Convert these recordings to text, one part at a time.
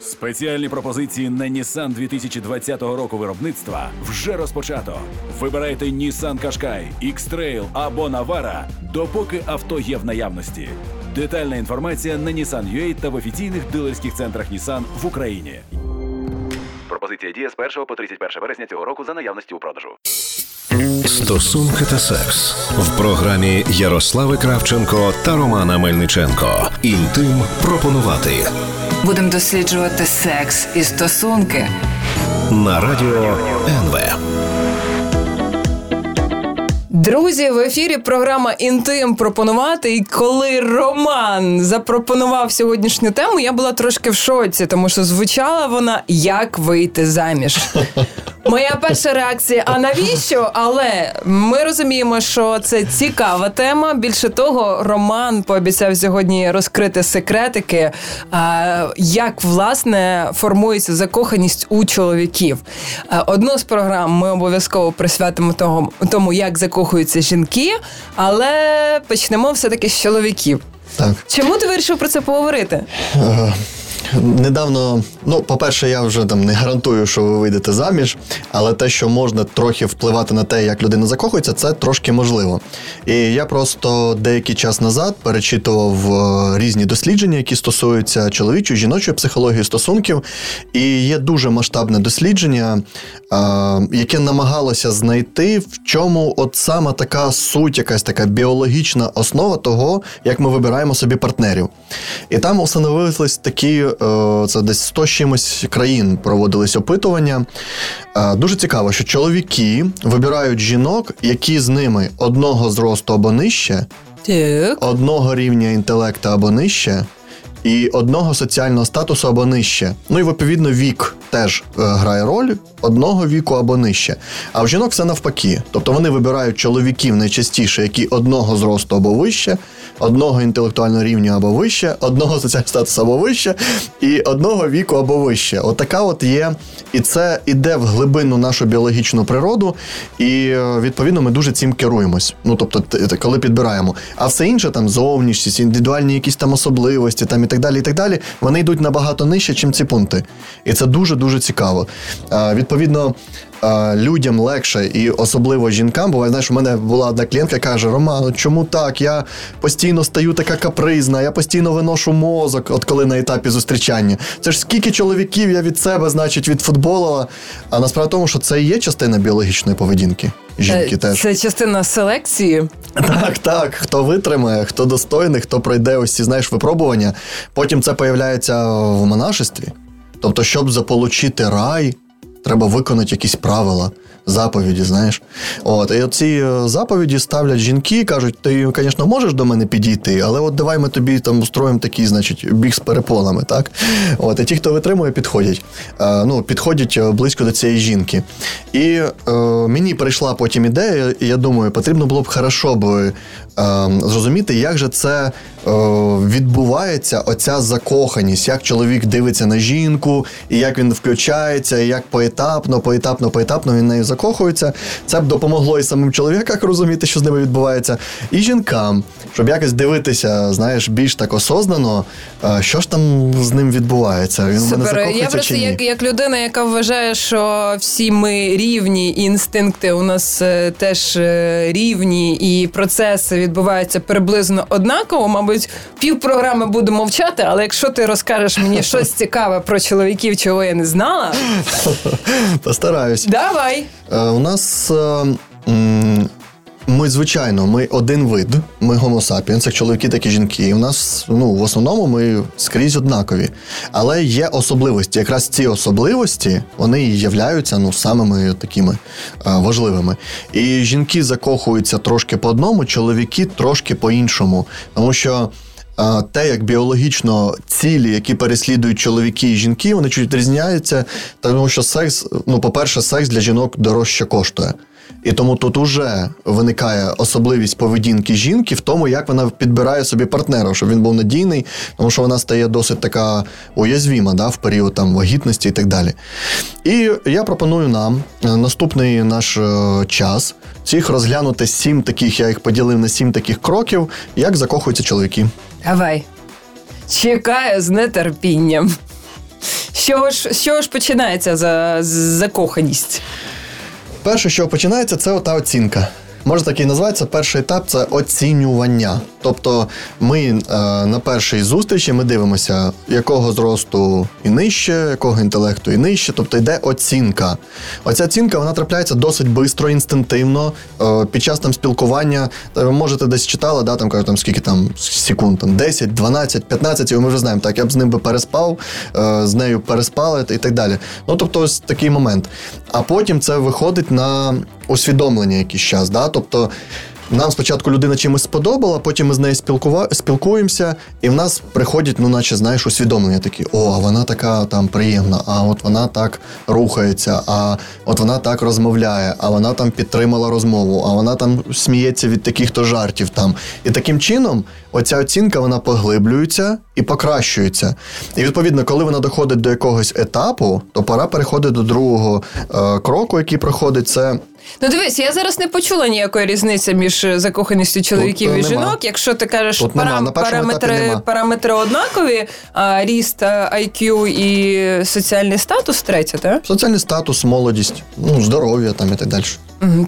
Спеціальні пропозиції на Nissan 2020 року виробництва вже розпочато. Вибирайте Nissan Qashqai, X-Trail або Navara, допоки авто є в наявності. Детальна інформація на Nissan.ua та в офіційних дилерських центрах Nissan в Україні. Пропозиція діє з 1 по 31 вересня цього року за наявності у продажу. Стосунки та секс в програмі Ярослави Кравченко та Романа Мельниченко. Інтим пропонувати Будемо досліджувати секс і стосунки. на радіо НВ. Друзі, в ефірі програма Інтим пропонувати. І коли Роман запропонував сьогоднішню тему, я була трошки в шоці, тому що звучала вона як вийти заміж. Моя перша реакція: а навіщо? Але ми розуміємо, що це цікава тема. Більше того, Роман пообіцяв сьогодні розкрити секретики, як власне формується закоханість у чоловіків. Одну з програм ми обов'язково присвятимо того, тому, як закохуються жінки, але почнемо все-таки з чоловіків. Так. Чому ти вирішив про це поговорити? Недавно, ну, по-перше, я вже там не гарантую, що ви вийдете заміж, але те, що можна трохи впливати на те, як людина закохується, це трошки можливо. І я просто деякий час назад перечитував е, різні дослідження, які стосуються чоловічої, жіночої психології стосунків. І є дуже масштабне дослідження, е, яке намагалося знайти, в чому от саме така суть, якась така біологічна основа того, як ми вибираємо собі партнерів. І там установились такі, це десь 100 чимось країн проводились опитування. Е, Дуже цікаво, що чоловіки вибирають жінок, які з ними одного зросту або нижче, Так. одного рівня інтелекту або нижче. І одного соціального статусу або нижче. Ну і відповідно вік теж е, грає роль одного віку або нижче. А в жінок все навпаки. Тобто вони вибирають чоловіків найчастіше, які одного зросту або вище, одного інтелектуального рівня або вище, одного соціального статусу або вище, і одного віку або вище. Отака от є. І це іде в глибину нашу біологічну природу, і е, відповідно ми дуже цим керуємось. Ну тобто, коли підбираємо. А все інше, там зовнішність, індивідуальні якісь там особливості, там і так далі, і так далі, вони йдуть набагато нижче, ніж ці пункти. І це дуже дуже цікаво. А, відповідно. А, Людям легше і особливо жінкам, буває, знаєш, у мене була одна клієнтка, каже: Роман, чому так? Я постійно стаю така капризна, я постійно виношу мозок, от коли на етапі зустрічання. Це ж скільки чоловіків я від себе, значить, відфутболила. А насправді тому, що це і є частина біологічної поведінки. Жінки Е, теж. Це частина селекції. Так, так. Хто витримає, хто достойний, хто пройде ось ці знаєш випробування. Потім це появляється в монашестві. Тобто, щоб заполучити рай, треба виконати якісь правила. Заповіді, знаєш. От, і оці е, заповіді ставлять жінки, кажуть, ти, звісно, можеш до мене підійти, але от давай ми тобі там устроїмо такий, значить, біг з перепонами, так? От, і ті, хто витримує, підходять. Е, ну, підходять е, близько до цієї жінки. І е, мені прийшла потім ідея, і я думаю, потрібно було б хорошо б е, зрозуміти, як же це відбувається, оця закоханість, як чоловік дивиться на жінку, і як він включається, і як поетапно, поетапно, поетапно він нею закохується. Це б допомогло і самим чоловікам розуміти, що з ними відбувається, і жінкам, щоб якось дивитися, знаєш, більш так осознано, е, що ж там з ним відбувається. Він в мене Супер. Я просто чи ні? як, як людина, яка вважає, що всі ми рівні, і інстинкти у нас е, теж е, рівні, і процеси відбуваються приблизно однаково. Мабуть, пів програми буду мовчати, але якщо ти розкажеш мені щось цікаве про чоловіків, чого я не знала, Постараюсь. давай. Е, у нас. Ми, звичайно, ми один вид, ми sapiens, як чоловіки, так і жінки. І у нас, ну, в основному, ми скрізь однакові. Але є особливості. Якраз ці особливості вони і являються ну, самими такими е, важливими. І жінки закохуються трошки по одному, чоловіки трошки по іншому. Тому що. Те, як біологічно цілі, які переслідують чоловіки і жінки, вони чуть відрізняються, тому що секс, ну, по-перше, секс для жінок дорожче коштує. І тому тут уже виникає особливість поведінки жінки в тому, як вона підбирає собі партнера, щоб він був надійний, тому що вона стає досить така уязвіма да, в період там, вагітності і так далі. І я пропоную нам е, наступний наш е, час цих розглянути сім таких, я їх поділив на сім таких кроків, як закохуються чоловіки. Давай. Чекаю з нетерпінням. чого ж, чого ж починається за, закоханість? Перше, що починається, це ота оцінка. Може так і називається перший етап це оцінювання. Тобто ми е, на першій зустрічі ми дивимося, якого зросту і нижче, якого інтелекту і нижче, тобто йде оцінка. Оця оцінка вона трапляється досить швидко, інстинктивно. Е, під час там спілкування е, ви можете десь читали, да, там кажуть, там скільки там секунд, там 10, 12, 15, і ми вже знаємо, так я б з ним би переспав, е, з нею переспали і так далі. Ну тобто, ось такий момент. А потім це виходить на усвідомлення якийсь час. Да? Тобто нам спочатку людина чимось сподобала, потім ми з нею спілкува... спілкуємося, і в нас приходять, ну, наче знаєш, усвідомлення такі: о, а вона така там приємна, а от вона так рухається, а от вона так розмовляє, а вона там підтримала розмову, а вона там сміється від таких-то жартів. там. І таким чином, оця оцінка вона поглиблюється і покращується. І відповідно, коли вона доходить до якогось етапу, то пора переходити до другого е, кроку, який проходить це. Ну дивись, я зараз не почула ніякої різниці між закоханістю чоловіків Тут, і е, нема. жінок. Якщо ти кажеш, Тут пара- нема. На першому етапі параметри, параметри однакові, а ріст IQ і соціальний статус третє, так? Соціальний статус, молодість, ну, здоров'я там і так далі.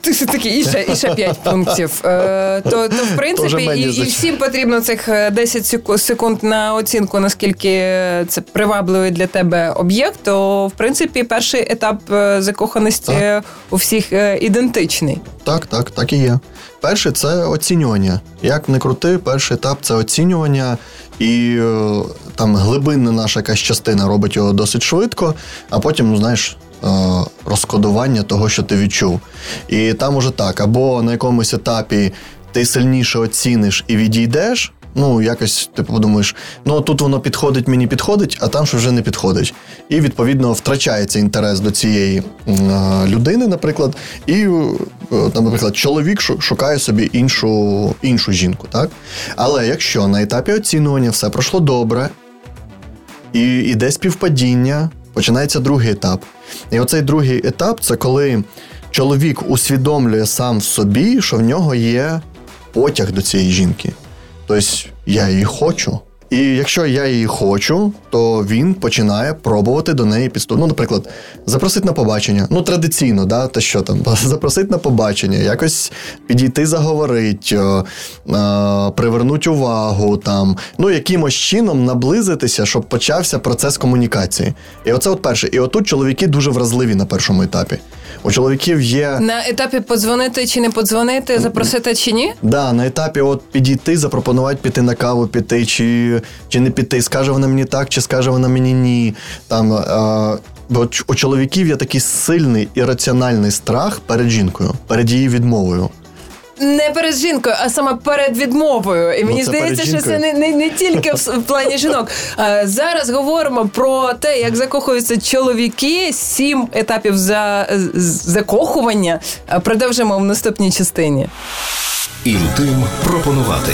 Ти все таки і ще, і ще 5 пунктів. Е, то, то в принципі і, і всім потрібно цих е, 10 секунд на оцінку, наскільки це привабливий для тебе об'єкт. То в принципі перший етап е, закоханості Так. у всіх е, ідентичний. Так, так, так і є. Перше це оцінювання. Як не крути, перший етап це оцінювання, і е, там глибинна наша якась частина робить його досить швидко, а потім, ну знаєш, е, розкодування того, що ти відчув. І там уже так, або на якомусь етапі ти сильніше оціниш і відійдеш. Ну, якось ти подумаєш, ну тут воно підходить, мені підходить, а там що вже не підходить. І відповідно втрачається інтерес до цієї а, людини, наприклад, і е, там, наприклад, чоловік шукає собі іншу, іншу жінку, так? Але якщо на етапі оцінювання все пройшло добре, і іде співпадіння, починається другий етап. І оцей другий етап це коли чоловік усвідомлює сам собі, що в нього є потяг до цієї жінки. Тобто я її хочу. І якщо я її хочу, то він починає пробувати до неї підступ. Ну, наприклад, запросити на побачення. Ну, традиційно, да, те що там, запросити на побачення, якось підійти заговорити, е, привернути увагу, там, ну, якимось чином наблизитися, щоб почався процес комунікації. І оце от перше. І отут чоловіки дуже вразливі на першому етапі. У чоловіків є. На етапі подзвонити чи не подзвонити, запросити чи ні? Да, на етапі от підійти, запропонувати піти на каву, піти, чи, чи не піти. Скаже вона мені так, чи скаже вона мені ні. Там, а, бо у чоловіків є такий сильний і раціональний страх перед жінкою, перед її відмовою. Не перед жінкою, а саме перед відмовою. І Ну, мені це здається, що це не, не, не тільки в, в плані жінок. А, зараз говоримо про те, як закохуються чоловіки, сім етапів за, закохування. Продовжимо в наступній частині. Інтим пропонувати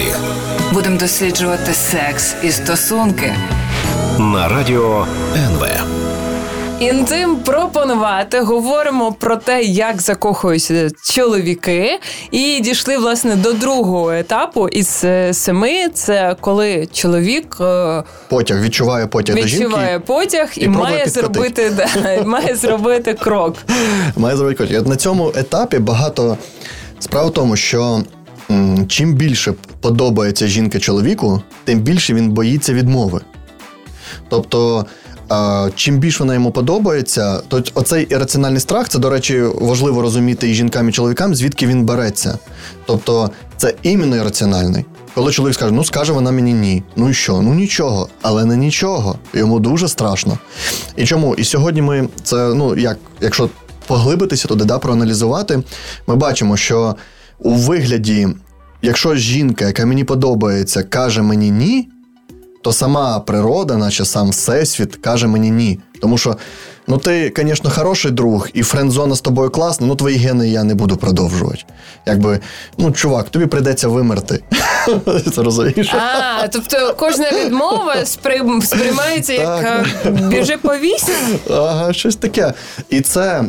Будемо досліджувати секс і стосунки. на радіо НВ. Інтим пропонувати. Говоримо про те, як закохуються чоловіки, і дійшли власне до другого етапу із е, семи. Це коли чоловік е, Потяг відчуває потяг до відчуває жінки. потяг і, і має зробити да, має зробити крок. Має зробити крок. От на цьому етапі багато справа в тому, що чим більше подобається жінка чоловіку, тим більше він боїться відмови. Тобто, чим більше вона йому подобається, то оцей ірраціональний страх, це, до речі, важливо розуміти і жінкам, і чоловікам, звідки він береться. Тобто, це іменно ірраціональний. Коли чоловік скаже, ну скаже вона мені ні. Ну і що? Ну нічого, але не нічого. Йому дуже страшно. І чому? І сьогодні ми це, ну як, якщо поглибитися туди, да, проаналізувати, ми бачимо, що у вигляді, якщо жінка, яка мені подобається, каже мені ні, то сама природа, наче сам всесвіт, каже мені ні. Тому що, ну ти, звісно, хороший друг, і френдзона з тобою класна, ну твої гени я не буду продовжувати. Якби, ну, чувак, тобі прийдеться вимерти. Це розумієш? А, тобто кожна відмова сприймається як е, біжи повісь. Ага, щось таке. І це,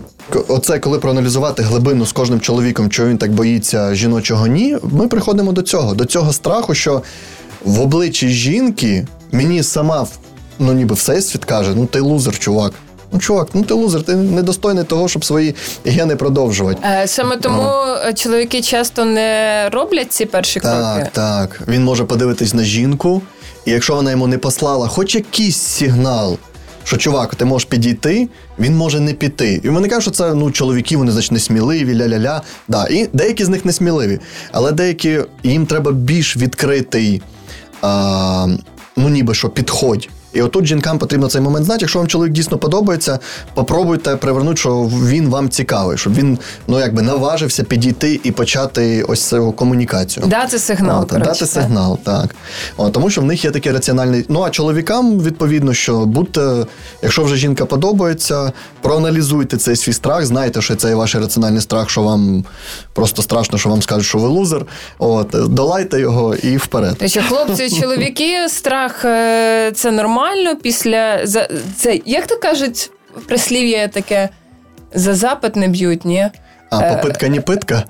оце, коли проаналізувати глибину з кожним чоловіком, чого він так боїться жіночого ні, ми приходимо до цього, до цього страху, що в обличчі жінки мені сама ну ніби всесвіт каже: ну ти лузер, чувак. Ну, чувак, ну ти лузер, ти недостойний того, щоб свої гени продовжувати. Е, Саме тому а. чоловіки часто не роблять ці перші кроки. Так, так. Він може подивитись на жінку, і якщо вона йому не послала хоч якийсь сигнал, що чувак, ти можеш підійти, він може не піти. І вони кажуть, що це ну, чоловіки, вони значить несміливі, ля-ля-ля. Да, і деякі з них несміливі, але деякі їм треба більш відкритий, а, ну ніби що підходь. І отут жінкам потрібно цей момент знати. Якщо вам чоловік дійсно подобається, попробуйте привернути, що він вам цікавий, щоб він ну якби наважився підійти і почати ось цю комунікацію. Дати сигнал. От, коротше, дати так. сигнал, так. От, тому що в них є такий раціональний. Ну а чоловікам, відповідно, що будьте, якщо вже жінка подобається, проаналізуйте цей свій страх, знайте, що це ваш раціональний страх, що вам просто страшно, що вам скажуть, що ви лузер. От, долайте його і вперед. Значить, хлопці, чоловіки, страх е, це нормально. Після за це, як то кажуть, прислів'я таке за запит не б'ють, ні? А, попитка, не питка.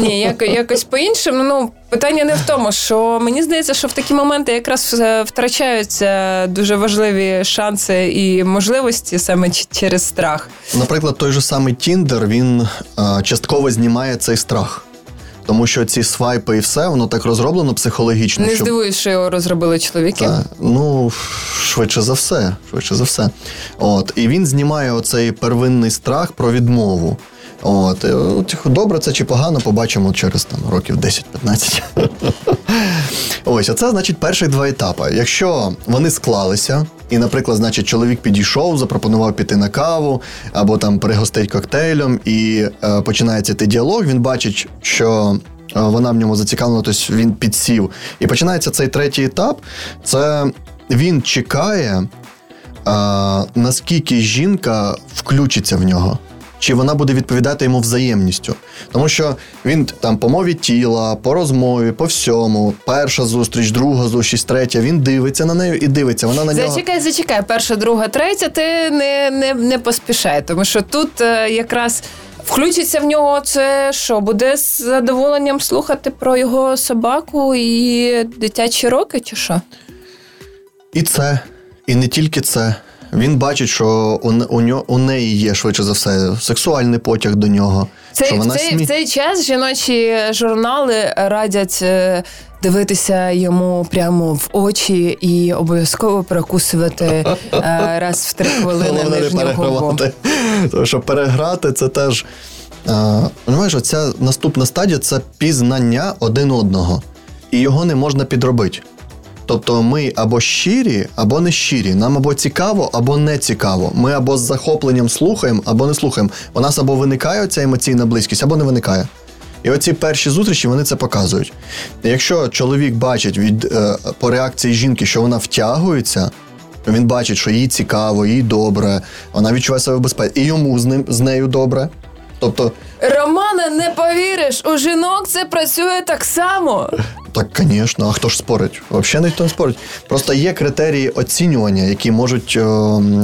Ні, як, якось по-іншому. Ну, питання не в тому, що мені здається, що в такі моменти якраз е, втрачаються дуже важливі шанси і можливості саме через страх. Наприклад, той же самий Тіндер, він а, частково знімає цей страх. Тому що ці свайпи і все, воно так розроблено психологічно. Не щоб- здивуюсь, що його розробили чоловіки. Та, ну, швидше за все. Швидше за все. От, і він знімає оцей первинний страх про відмову. От, от, добре це чи погано, побачимо через там, років 10-15. Ось, оце значить перших два етапи. Якщо вони склалися, і, наприклад, значить, чоловік підійшов, запропонував піти на каву або там пригостить коктейлем, і е, починається цей діалог, він бачить, що е, вона в ньому зацікавлена, тобто він підсів. І починається цей третій етап. Це він чекає, а, наскільки жінка включиться в нього. Чи вона буде відповідати йому взаємністю? Тому що він там по мові тіла, по розмові, по всьому, перша зустріч, друга зустріч, третя. Він дивиться на неї і дивиться. Вона на нього. Зачекай, зачекай, перша, друга, третя, ти не, не, не поспішай, тому що тут е, якраз включиться в нього це що, буде з задоволенням слухати про його собаку і дитячі роки, чи що? І це, і не тільки це. Він бачить, що у, у, нього, у неї є швидше за все сексуальний потяг до нього. Цей, що в, цей, смі... в цей час жіночі журнали радять е, дивитися йому прямо в очі і обов'язково перекусувати е, раз в три хвилини нижню губу. Тому що переграти це теж. Понимаєш, оця наступна стадія це пізнання один одного. І його не можна підробити. Тобто ми або щирі, або не щирі. Нам або цікаво, або не цікаво. Ми або з захопленням слухаємо, або не слухаємо. У нас або виникає ця емоційна близькість, або не виникає. І оці перші зустрічі вони це показують. Якщо чоловік бачить від е, по реакції жінки, що вона втягується, він бачить, що їй цікаво, їй добре, вона відчуває себе в безпеці, і йому з ним з нею добре. Тобто, Романе, не повіриш, у жінок це працює так само. Так, звісно, а хто ж спорить? Взагалі ніхто не спорить. Просто є критерії оцінювання, які можуть е,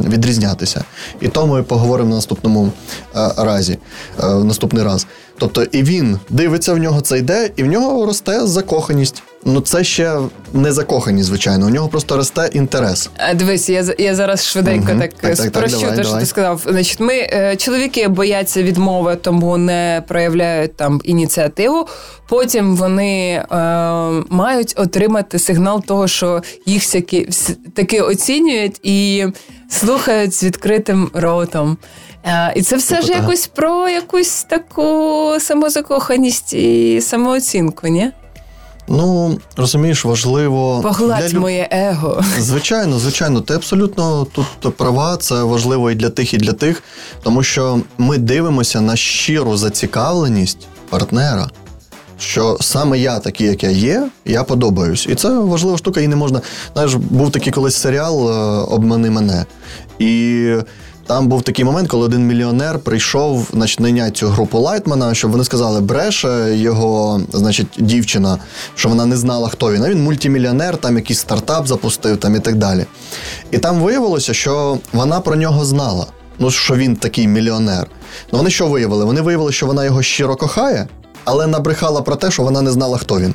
відрізнятися. І то ми поговоримо наступному е, разі, е, в наступний раз. Тобто, і він дивиться в нього це йде, і в нього росте закоханість. Ну, це ще не закоханість, звичайно. У нього просто росте інтерес. А, Дивись, я, я зараз швиденько Мгм. так, Так, так, так, спрощу давай, те, що ти сказав. Значить, ми е, чоловіки бояться відмови, тому не проявляють там ініціативу. Потім вони е, мають отримати сигнал того, що їх всякі вс- таки оцінюють і слухають з відкритим ротом. Е, і це все Типу ж того. якось про якусь таку самозакоханість і самооцінку, ні? Ну, розумієш, важливо. Погладь для моє его. Звичайно, звичайно, ти абсолютно тут права, це важливо і для тих, і для тих, тому що ми дивимося на щиру зацікавленість партнера. Що саме я такий, як я є, я подобаюсь. І це важлива штука, і не можна. Знаєш, був такий колись серіал е, Обмани мене. І там був такий момент, коли один мільйонер прийшов значить, найняти цю групу Лайтмана, щоб вони сказали, бреше його, значить, дівчина, що вона не знала, хто він. А він мультимільйонер, там якийсь стартап запустив там і так далі. І там виявилося, що вона про нього знала. Ну, що він такий мільйонер. Ну вони що виявили? Вони виявили, що вона його щиро кохає, але набрехала про те, що вона не знала, хто він.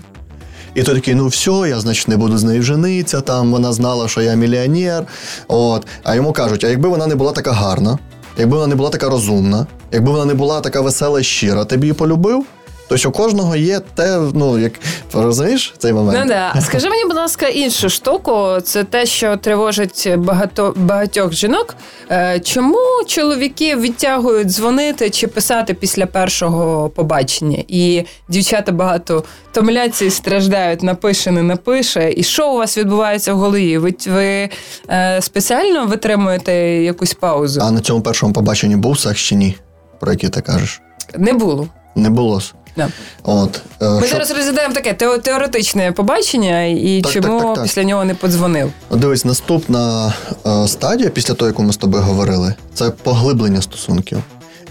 І той такий, ну все, я значить не буду з нею жениться. Там вона знала, що я мільйонер. От. А йому кажуть: а якби вона не була така гарна, якби вона не була така розумна, якби вона не була така весела і щира, ти б її полюбив? Тобто у кожного є те, ну як розумієш цей момент? Ну да. Скажи мені, будь ласка, іншу штуку. Це те, що тривожить багато багатьох жінок. Е, Чому чоловіки відтягують дзвонити чи писати після першого побачення? І дівчата багато томляться і страждають, напише, не напише. І що у вас відбувається в голові? Ви, ви е, спеціально витримуєте якусь паузу? А на цьому першому побаченні був секс чи ні? Про який ти кажеш? Не було. Не було. Да. От, е, Ми що- зараз розглядаємо таке тео- теоретичне побачення, і Так, чому так, так, так. після нього не подзвонив. Дивись, наступна е, стадія, після того, яку ми з тобою говорили, це поглиблення стосунків.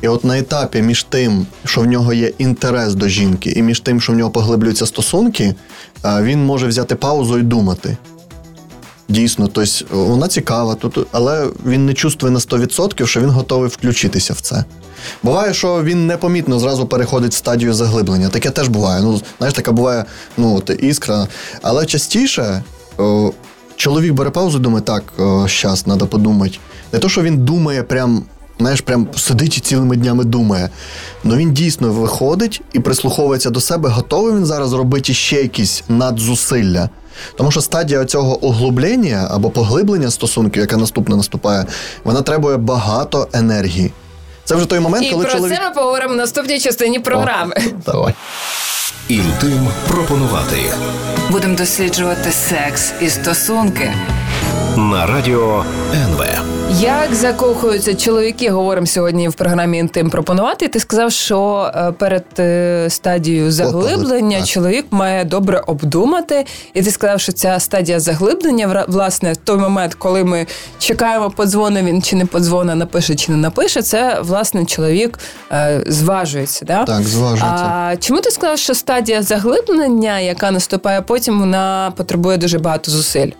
І от на етапі між тим, що в нього є інтерес до жінки, і між тим, що в нього поглиблюються стосунки, е, він може взяти паузу і думати. Дійсно, тобто вона цікава, тут, але він не чувствує на 100%, що він готовий включитися в це. Буває, що він непомітно зразу переходить в стадію заглиблення. Таке теж буває. Ну, знаєш, така буває ну, іскра. Але частіше о, чоловік бере паузу думає, так, зараз треба подумати. Не то, що він думає, прям, знаєш, прям сидить і цілими днями думає. Ну він дійсно виходить і прислуховується до себе, готовий він зараз робити ще якісь надзусилля. Тому що стадія цього углублення або поглиблення стосунків, яка наступна наступає, вона требує багато енергії. Це вже той момент, І коли про чоловік. це ми поговоримо в наступній частині програми. О, давай. Інтим пропонувати Будемо досліджувати секс і стосунки. на радіо НВ. Як закохуються чоловіки, говоримо сьогодні в програмі Інтим пропонувати. Ти сказав, що е, перед е, стадією заглиблення так. чоловік має добре обдумати. І ти сказав, що ця стадія заглиблення, власне, в той момент, коли ми чекаємо, подзвонить він чи не подзвонить, напише чи не напише, це власне чоловік е, зважується. Да? Так, зважується. А чому ти сказав, що стадія заглиблення, яка наступає потім, вона потребує дуже багато зусиль?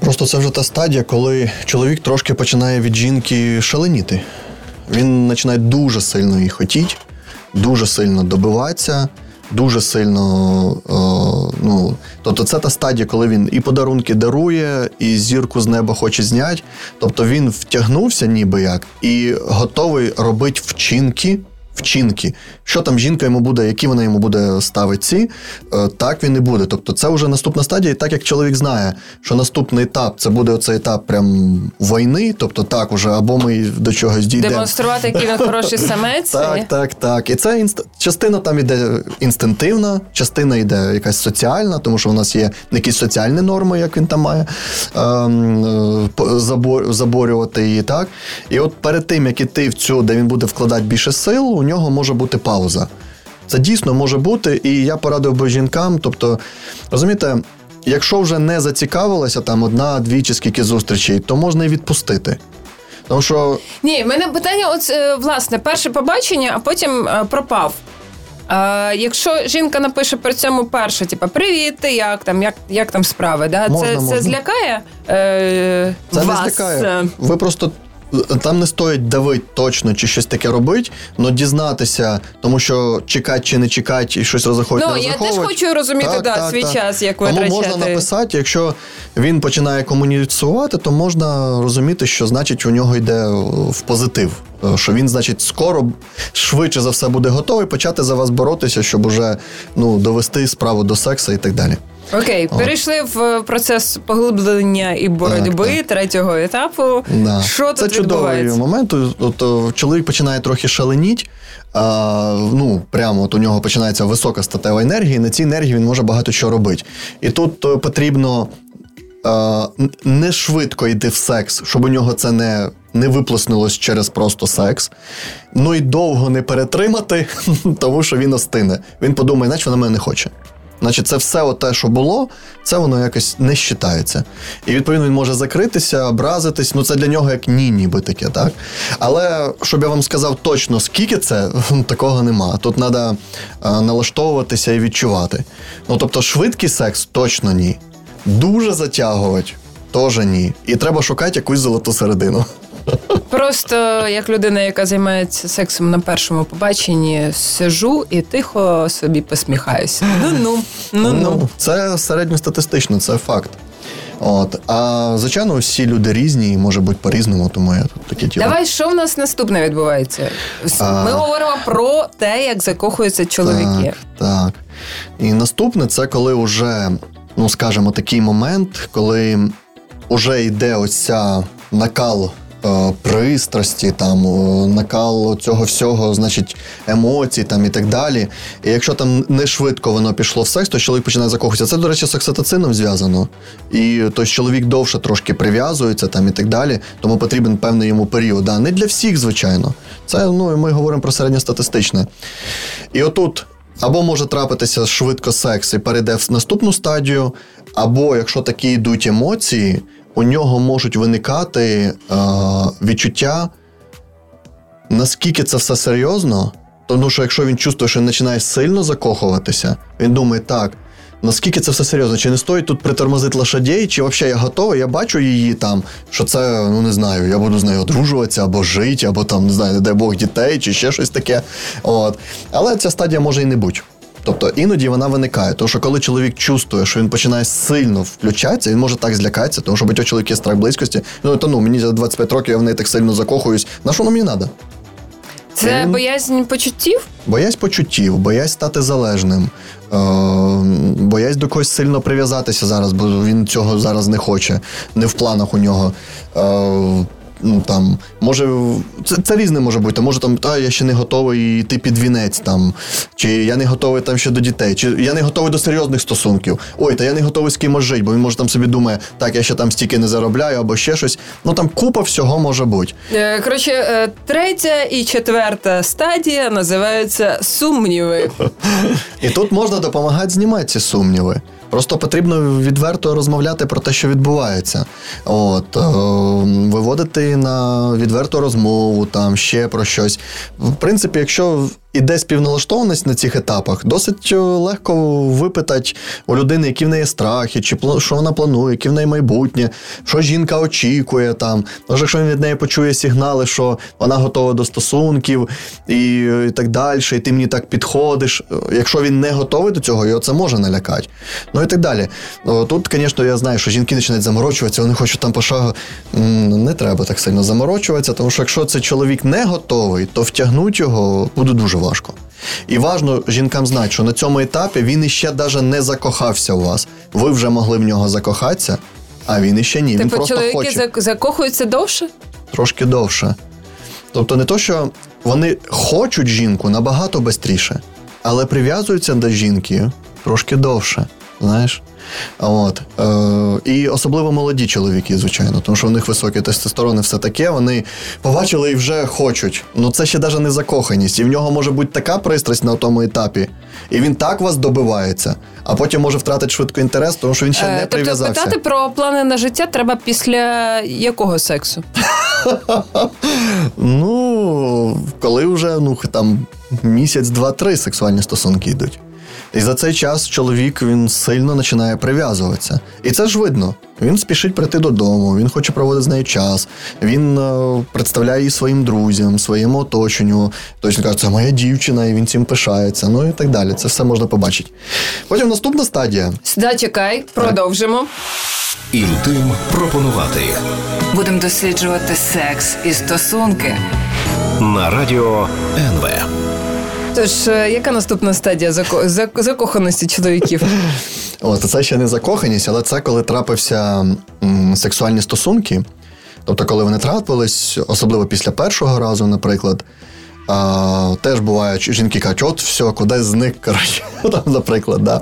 Просто це вже та стадія, коли чоловік трошки починає від жінки шаленіти. Він починає дуже сильно її хотіти, дуже сильно добиватися, дуже сильно. Е, ну, тобто це та стадія, коли він і подарунки дарує, і зірку з неба хоче зняти. Тобто він втягнувся, ніби як, і готовий робити вчинки. Вчинки, що там жінка йому буде, які вона йому буде ставити ці, е, так він і буде. Тобто, це вже наступна стадія, і так як чоловік знає, що наступний етап це буде оцей етап прям війни. Тобто, так уже або ми до чогось дійдемо. Демонструвати, який він хороший самець. Так, так, так. І це частина там іде інстинктивна, частина йде якась соціальна, тому що у нас є якісь соціальні норми, як він там має ем, е, заборювати її. Так? І от перед тим, як іти в цю, де він буде вкладати більше сил, у нього може бути пауза. Це дійсно може бути, і я порадив би жінкам. Тобто, розумієте, якщо вже не зацікавилася там одна-дві чи скільки зустрічей, то можна і відпустити. Тому що Ні, в мене питання, от е, власне, перше побачення, а потім е, пропав. Е, якщо жінка напише при цьому перше, типу, привіт, ти як там, як, як там справи, да? Можна, це, можна. це злякає е, Це вас? не злякає. Ви просто там не стоїть давити точно чи щось таке робити, але дізнатися, тому що чекати чи не чекати, і щось розраховувати. Ну, я теж хочу розуміти, да, свій час, як Тому можна написати, якщо він починає комуніцувати, то можна розуміти, що значить у нього йде в позитив. Що він, значить, скоро швидше за все буде готовий почати за вас боротися, щоб уже ну, довести справу до сексу і так далі. Окей, перейшли в процес поглиблення і боротьби Так, третього етапу. Да. Що Це тут чудовий момент. От, чоловік починає трохи шаленіть. А, ну, прямо от у нього починається висока статева енергія, і на цій енергії він може багато чого робити. І тут е, потрібно е, н- не швидко йти в секс, щоб у нього це не, не виплеснулось через просто секс. Ну і довго не перетримати, тому що він остине. Він подумає, значить вона мене не хоче. Значить, це все те, що було, це воно якось не вважається. І відповідно він може закритися, образитись. Ну це для нього як ні, ніби таке, так? Але щоб я вам сказав точно, скільки це, такого нема. Тут треба налаштовуватися і відчувати. Ну тобто, швидкий секс точно ні. Дуже затягувати теж ні. І треба шукати якусь золоту середину. Просто як людина, яка займається сексом на першому побаченні, сижу і тихо собі посміхаюся. Ну ну, ну ну. це середньостатистично, це факт. От. А звичайно, всі люди різні, і може бути по-різному, тому я тут таке тіло. Давай, що в нас наступне відбувається? С- А. Ми говоримо про те, як закохуються чоловіки. Так, так. І наступне це коли вже, ну скажімо, такий момент, коли вже йде ось ця накал. Е, Пристрасті, там е, накал цього всього, значить, емоцій там і так далі. І якщо там не швидко воно пішло в секс, то чоловік починає закохуватися. Це, до речі, з окситоцином зв'язано. І тобто чоловік довше трошки прив'язується там і так далі, тому потрібен певний йому період. Да, не для всіх, звичайно. Це ну, ми говоримо про середньостатистичне. І отут або може трапитися швидко секс і перейде в наступну стадію, або якщо такі йдуть емоції, у нього можуть виникати е, відчуття, наскільки це все серйозно. Тому що якщо він чувствує, що починає сильно закохуватися, він думає, так, наскільки це все серйозно, чи не стоїть тут притормозити лошадей, чи взагалі я готовий, я бачу її там, що це, ну не знаю, я буду з нею одружуватися, або жити, або там, не знаю, не дай Бог дітей, чи ще щось таке. От. Але ця стадія може і не бути. Тобто іноді вона виникає, тому що коли чоловік чувствує, що він починає сильно включатися, він може так злякатися, тому що багатьох чоловіків є страх близькості. Ну то ну мені за 25 років я в неї так сильно закохуюсь. На що воно мені треба? Це Він- боязнь почуттів? Боясь почуттів, боясь стати залежним, е, боясь до когось сильно прив'язатися зараз, бо він цього зараз не хоче, не в планах у нього. Е, ну, там, може, це, це різне може бути. Може там, та я ще не готовий йти під вінець, там, чи я не готовий там ще до дітей, чи я не готовий до серйозних стосунків. Ой, та я не готовий з кимось жити, бо він може там собі думає, так, я ще там стільки не заробляю, або ще щось. Ну там купа всього може бути. Е, Коротше, е, третя і четверта стадія називаються сумніви. І тут можна допомагати знімати ці сумніви. Просто потрібно відверто розмовляти про те, що відбувається. От, е, виводити на відверту розмову, там ще про щось. В принципі, якщо іде співналаштованість на цих етапах, досить е, легко випитати у людини, які в неї страхи, чи що вона планує, які в неї майбутнє, що жінка очікує там. Може, якщо він від неї почує сигнали, що вона готова до стосунків і, і так далі, і ти мені так підходиш. Е, Якщо він не готовий до цього, його це може налякати. Ну і так далі. Тут, звісно, я знаю, що жінки починають заморочуватися, вони хочуть там пошагу. Не треба так сильно заморочуватися, тому що якщо цей чоловік не готовий, то втягнути його буде дуже важко. І важно жінкам знати, що на цьому етапі він іще навіть не закохався у вас. Ви вже могли в нього закохатися, а він іще ні. він Типу, просто чоловіки хоче закохуються довше? трошки довше. Тобто не то, що вони хочуть жінку набагато швидше, але прив'язуються до жінки трошки довше. Знаєш? От. Е, і особливо молоді чоловіки, звичайно, тому що в них високий тестостерон і все таке, вони побачили і вже хочуть. Ну це ще навіть не закоханість. І в нього може бути така пристрасть на тому етапі, і він так вас добивається, а потім може втратити швидко інтерес, тому що він ще Е, не тобто прив'язався. питати про плани на життя треба після якого сексу? Ну, коли вже ну, там місяць, два-три сексуальні стосунки йдуть. І за цей час чоловік він сильно починає прив'язуватися. І це ж видно. Він спішить прийти додому, він хоче проводити з нею час, він е, представляє її своїм друзям, своєму оточенню. Тобто він каже, це моя дівчина, і він цим пишається. Ну і так далі. Це все можна побачити. Потім наступна стадія. Да, чекай, продовжимо. Інтим пропонувати Будемо досліджувати секс і стосунки. на радіо НВ. Тож, е, яка наступна стадія зако- закоханості чоловіків? От, це ще не закоханість, але це коли трапився сексуальні стосунки. Тобто, коли вони трапились, особливо після першого разу, наприклад, а, теж буває, жінки кажуть, от все, кудись зник, коротше, там, наприклад, да.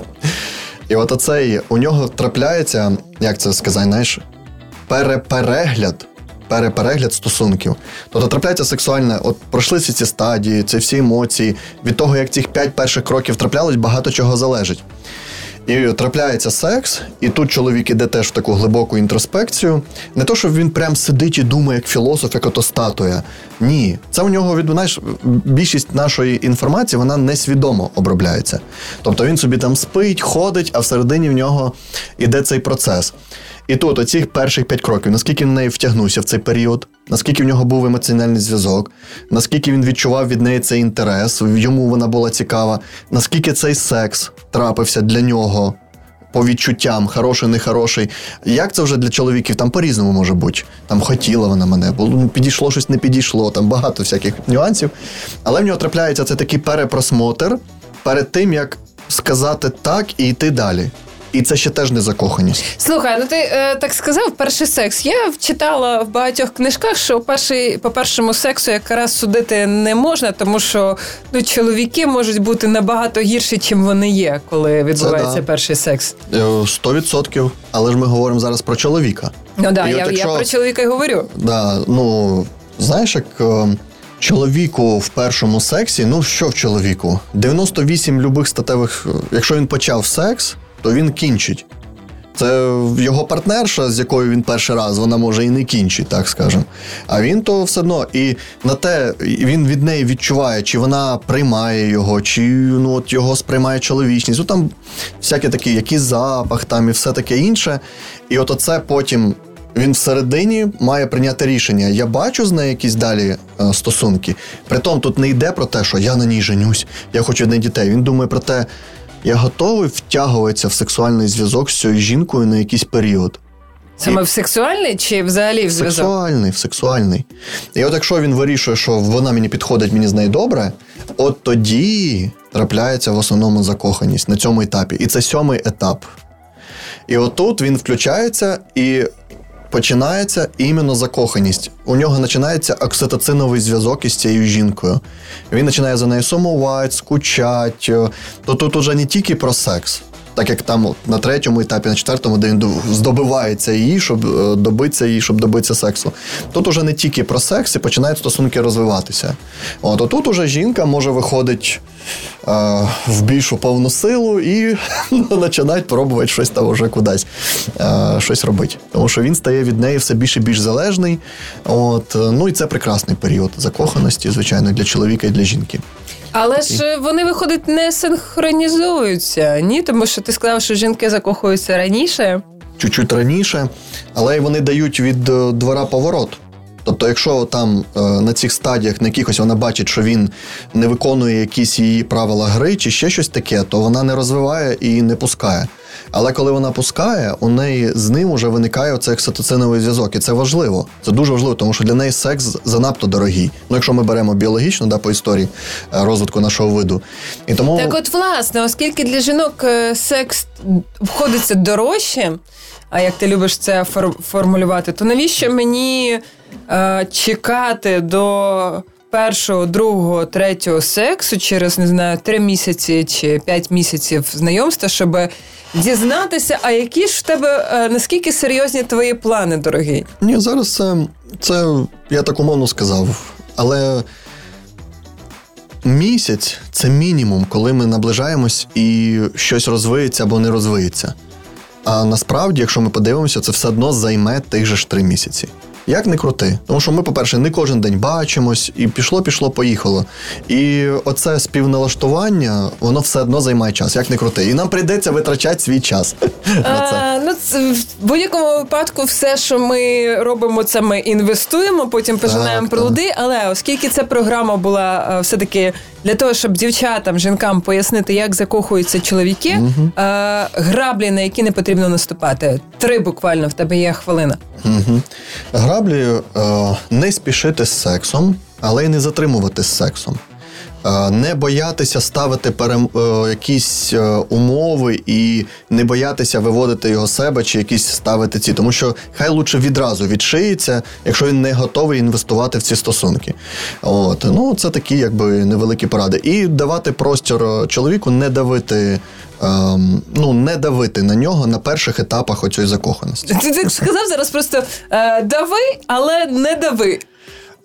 І от оцей у нього трапляється, як це сказати, знаєш, переперегляд. Переперегляд стосунків. Тобто трапляється сексуальне, от пройшли всі ці стадії, ці всі емоції. Від того, як цих п'ять перших кроків траплялось, багато чого залежить. І трапляється секс, і тут чоловік іде теж в таку глибоку інтроспекцію. Не то, щоб він прям сидить і думає, як філософ, як ото статуя. Ні, це у нього від знаєш, більшість нашої інформації вона несвідомо обробляється. Тобто він собі там спить, ходить, а всередині в нього іде цей процес. І тут оці перших п'ять кроків, наскільки в неї втягнувся в цей період, наскільки в нього був емоціональний зв'язок, наскільки він відчував від неї цей інтерес, йому вона була цікава, наскільки цей секс трапився для нього. По відчуттям, хороший, нехороший. Як це вже для чоловіків? Там по-різному може бути. Там хотіла вона мене, було ну, підійшло щось не підійшло, там багато всяких нюансів. Але в нього трапляється це такий перепросмотр перед тим, як сказати так і йти далі. І це ще теж не закоханість. Слухай, ну ти е, так сказав, перший секс. Я читала в багатьох книжках, що перший, по першому сексу якраз судити не можна, тому що ну, чоловіки можуть бути набагато гірші, чим вони є, коли відбувається да. перший секс. Е, Сто відсотків. Але ж ми говоримо зараз про чоловіка. Ну да, І от я, якщо- я про чоловіка й говорю. Да, ну, знаєш, як е, чоловіку в першому сексі, ну що в чоловіку? 98 любих статевих, е, якщо він почав секс, то він кінчить. Це його партнерша, з якою він перший раз, вона може і не кінчить, так скажемо. А він то все одно, і на те він від неї відчуває, чи вона приймає його, чи ну, от його сприймає чоловічність. Ну там всяке таке, який запах там і все таке інше. І от оце потім він всередині має прийняти рішення. Я бачу з нею якісь далі е, стосунки. Притом тут не йде про те, що я на ній женюсь, я хочу одне дітей. Він думає про те, я готовий втягуватися в сексуальний зв'язок з цією жінкою на якийсь період. Саме в сексуальний чи взагалі в зв'язок? Сексуальний, в сексуальний. І от якщо він вирішує, що вона мені підходить, мені з нею добре, от тоді трапляється в основному закоханість на цьому етапі. І це сьомий етап. І отут він включається і починається іменно закоханість. У нього починається окситоциновий зв'язок із цією жінкою. Він починає за нею сумувати, скучати. То тут уже не тільки про секс. Так як там на третьому етапі, на четвертому, де він здобивається її, щоб е, добитися її, щоб добитися сексу. Тут уже не тільки про секс і починають стосунки розвиватися. От тут уже жінка може виходить в більшу повну силу і починають пробувати щось там уже кудись е, щось робити. Тому що він стає від неї все більше і більш залежний. От, е, ну і це прекрасний період закоханості, звичайно, для чоловіка і для жінки. Але ж е, вони, виходить, не синхронізуються, ні? Тому що ти сказав, що жінки закохуються раніше. чуть-чуть раніше, але й вони дають від е, двора поворот. Тобто, якщо там е, на цих стадіях на якихось вона бачить, що він не виконує якісь її правила гри чи ще щось таке, то вона не розвиває і не пускає. Але коли вона пускає, у неї з ним уже виникає оцей окситоциновий зв'язок. І це важливо. Це дуже важливо, тому що для неї секс занадто дорогий. Ну, якщо ми беремо біологічно, да, по історії е, розвитку нашого виду. І тому Так, от, власне, оскільки для жінок е, секс обходиться дорожче, а як ти любиш це формулювати, то навіщо мені е, чекати до першого, другого, третього сексу через не знаю три місяці чи п'ять місяців знайомства, щоб дізнатися, а які ж в тебе е, наскільки серйозні твої плани, дорогий? Ні, зараз це, це я так умовно сказав. Але місяць це мінімум, коли ми наближаємось і щось розвиється або не розвиється. А насправді, якщо ми подивимося, це все одно займе тих же ж три місяці. Як не крути. Тому що ми, по-перше, не кожен день бачимось, і пішло, пішло, поїхало. І оце співналаштування, воно все одно займає час, як не крути. І нам прийдеться витрачати свій час на це. Ну, це, в будь-якому випадку, все, що ми робимо, це ми інвестуємо, потім пожинаємо плоди. Але оскільки ця програма була е, все-таки для того, щоб дівчатам, жінкам пояснити, як закохуються чоловіки, е, граблі, на які не потрібно наступати. Три буквально в тебе є хвилина. Угу. Граблі е, не спішити з сексом, але й не затримувати з сексом. Е, не боятися ставити перем... е, якісь е, умови і не боятися виводити його себе чи якісь ставити ці, тому що хай лучше відразу відшиється, якщо він не готовий інвестувати в ці стосунки. От ну це такі, якби невеликі поради. І давати простір чоловіку, не давити. ем, ну, не давити на нього на перших етапах оцієї закоханості. Ти так сказав зараз просто е, дави, але не дави.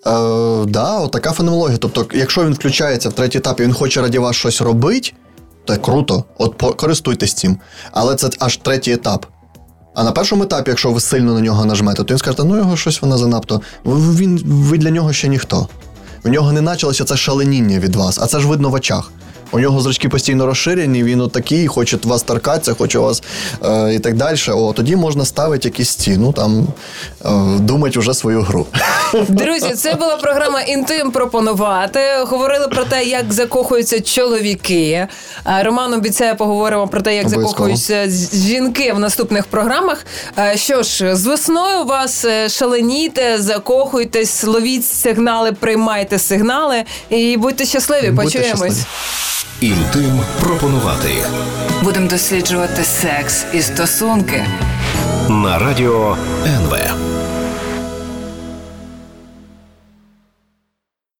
Е, да, така феноменологія. Тобто, якщо він включається в третій етап і він хоче раді вас щось робити, то круто, от користуйтесь цим. Але це аж третій етап. А на першому етапі, якщо ви сильно на нього нажмете, то він скаже, ну його щось вона занадто. Він, ви для нього ще ніхто. В нього не почалося це шаленіння від вас, а це ж видно в очах. У нього зрачки постійно розширені, він от хоче вас торкатися, хоче вас е, і так далі. О, тоді можна ставити якісь ці, ну там е, думати вже свою гру. Друзі, це була програма Інтим пропонувати. Говорили про те, як закохуються чоловіки. Роман обіцяє, поговоримо про те, як Обов'язково. закохуються жінки в наступних програмах. Е, Що ж, з весною вас е, шаленійте, закохуйтесь, ловіть сигнали, приймайте сигнали і будьте щасливі. Будьте Почуємось. щасливі. Інтим пропонувати Будемо досліджувати секс і стосунки. на радіо НВ.